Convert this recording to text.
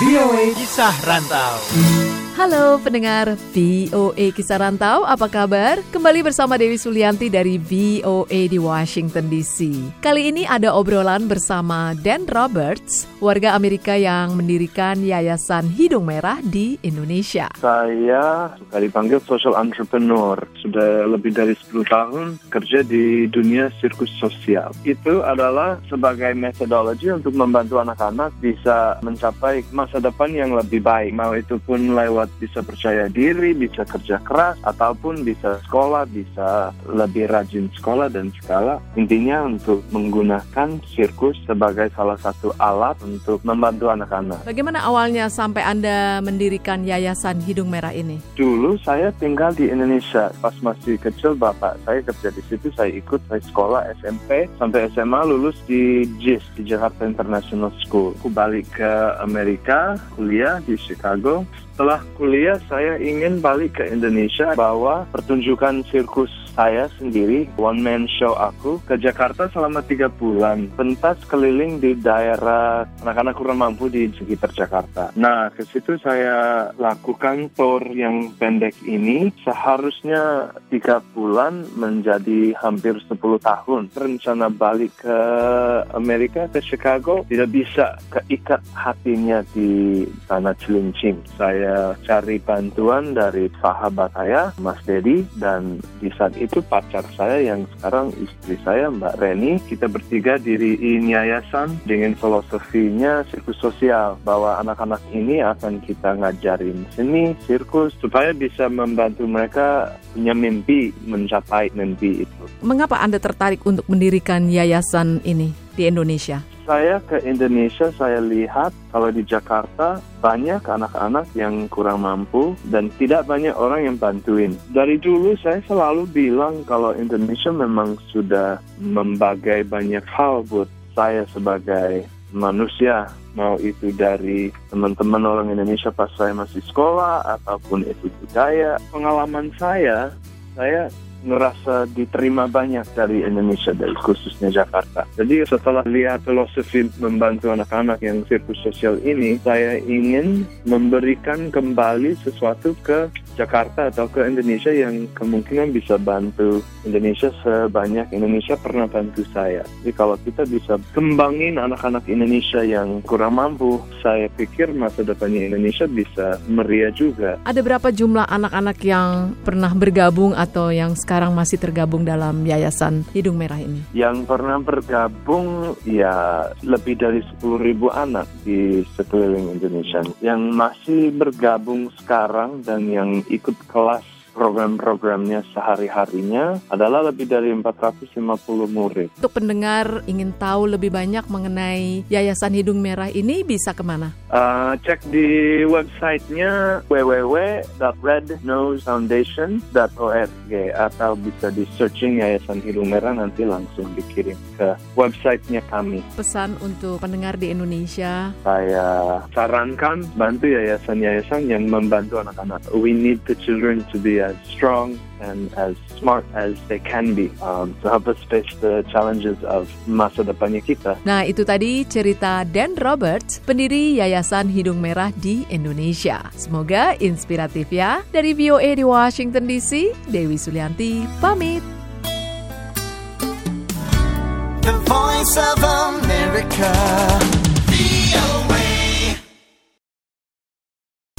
VOA Kisah Rantau. Halo pendengar VOA Kisah Rantau, apa kabar? Kembali bersama Dewi Sulianti dari VOA di Washington DC. Kali ini ada obrolan bersama Dan Roberts, warga Amerika yang mendirikan Yayasan Hidung Merah di Indonesia. Saya suka dipanggil social entrepreneur. Sudah lebih dari 10 tahun kerja di dunia sirkus sosial. Itu adalah sebagai metodologi untuk membantu anak-anak bisa mencapai masa depan yang lebih baik. Mau itu pun lewat bisa percaya diri, bisa kerja keras, ataupun bisa sekolah, bisa lebih rajin sekolah dan segala. Intinya untuk menggunakan sirkus sebagai salah satu alat untuk membantu anak-anak. Bagaimana awalnya sampai Anda mendirikan Yayasan Hidung Merah ini? Dulu saya tinggal di Indonesia. Pas masih kecil, bapak saya kerja di situ. Saya ikut, saya sekolah SMP sampai SMA lulus di JIS, di Jakarta International School. Aku balik ke Amerika, kuliah di Chicago. Setelah kuliah, saya ingin balik ke Indonesia bawa pertunjukan sirkus saya sendiri, one man show aku ke Jakarta selama tiga bulan. Pentas keliling di daerah anak-anak kurang mampu di sekitar Jakarta. Nah, ke situ saya lakukan tour yang pendek ini. Seharusnya tiga bulan menjadi hampir 10 tahun. Rencana balik ke Amerika, ke Chicago, tidak bisa keikat hatinya di tanah Cilincing. Saya cari bantuan dari sahabat saya, Mas Dedi, dan di saat itu pacar saya yang sekarang istri saya Mbak Reni kita bertiga diriin yayasan dengan filosofinya sirkus sosial bahwa anak-anak ini akan kita ngajarin seni sirkus supaya bisa membantu mereka punya mimpi mencapai mimpi itu. Mengapa Anda tertarik untuk mendirikan yayasan ini di Indonesia? Saya ke Indonesia, saya lihat kalau di Jakarta banyak anak-anak yang kurang mampu dan tidak banyak orang yang bantuin. Dari dulu saya selalu bilang kalau Indonesia memang sudah membagai banyak hal buat saya sebagai manusia mau itu dari teman-teman orang Indonesia pas saya masih sekolah ataupun itu budaya pengalaman saya saya ngerasa diterima banyak dari Indonesia dari khususnya Jakarta. Jadi setelah lihat filosofi membantu anak-anak yang sirkus sosial ini, saya ingin memberikan kembali sesuatu ke Jakarta atau ke Indonesia yang kemungkinan bisa bantu Indonesia sebanyak Indonesia pernah bantu saya. Jadi kalau kita bisa kembangin anak-anak Indonesia yang kurang mampu, saya pikir masa depannya Indonesia bisa meriah juga. Ada berapa jumlah anak-anak yang pernah bergabung atau yang sekarang masih tergabung dalam Yayasan Hidung Merah ini? Yang pernah bergabung ya lebih dari 10 ribu anak di sekeliling Indonesia. Yang masih bergabung sekarang dan yang ikut kelas program-programnya sehari-harinya adalah lebih dari 450 murid. Untuk pendengar ingin tahu lebih banyak mengenai Yayasan Hidung Merah ini bisa ke mana? Uh, cek di websitenya www.rednosefoundation.org atau bisa di searching Yayasan Hidung Merah nanti langsung dikirim ke websitenya kami. Pesan untuk pendengar di Indonesia? Saya sarankan bantu yayasan-yayasan yang membantu anak-anak. We need the children to be as strong and as smart as they can be um, to help us face the challenges of masa depannya kita. Nah, itu tadi cerita Dan Roberts, pendiri Yayasan Hidung Merah di Indonesia. Semoga inspiratif ya. Dari VOA di Washington DC, Dewi Sulianti pamit. The Voice of America.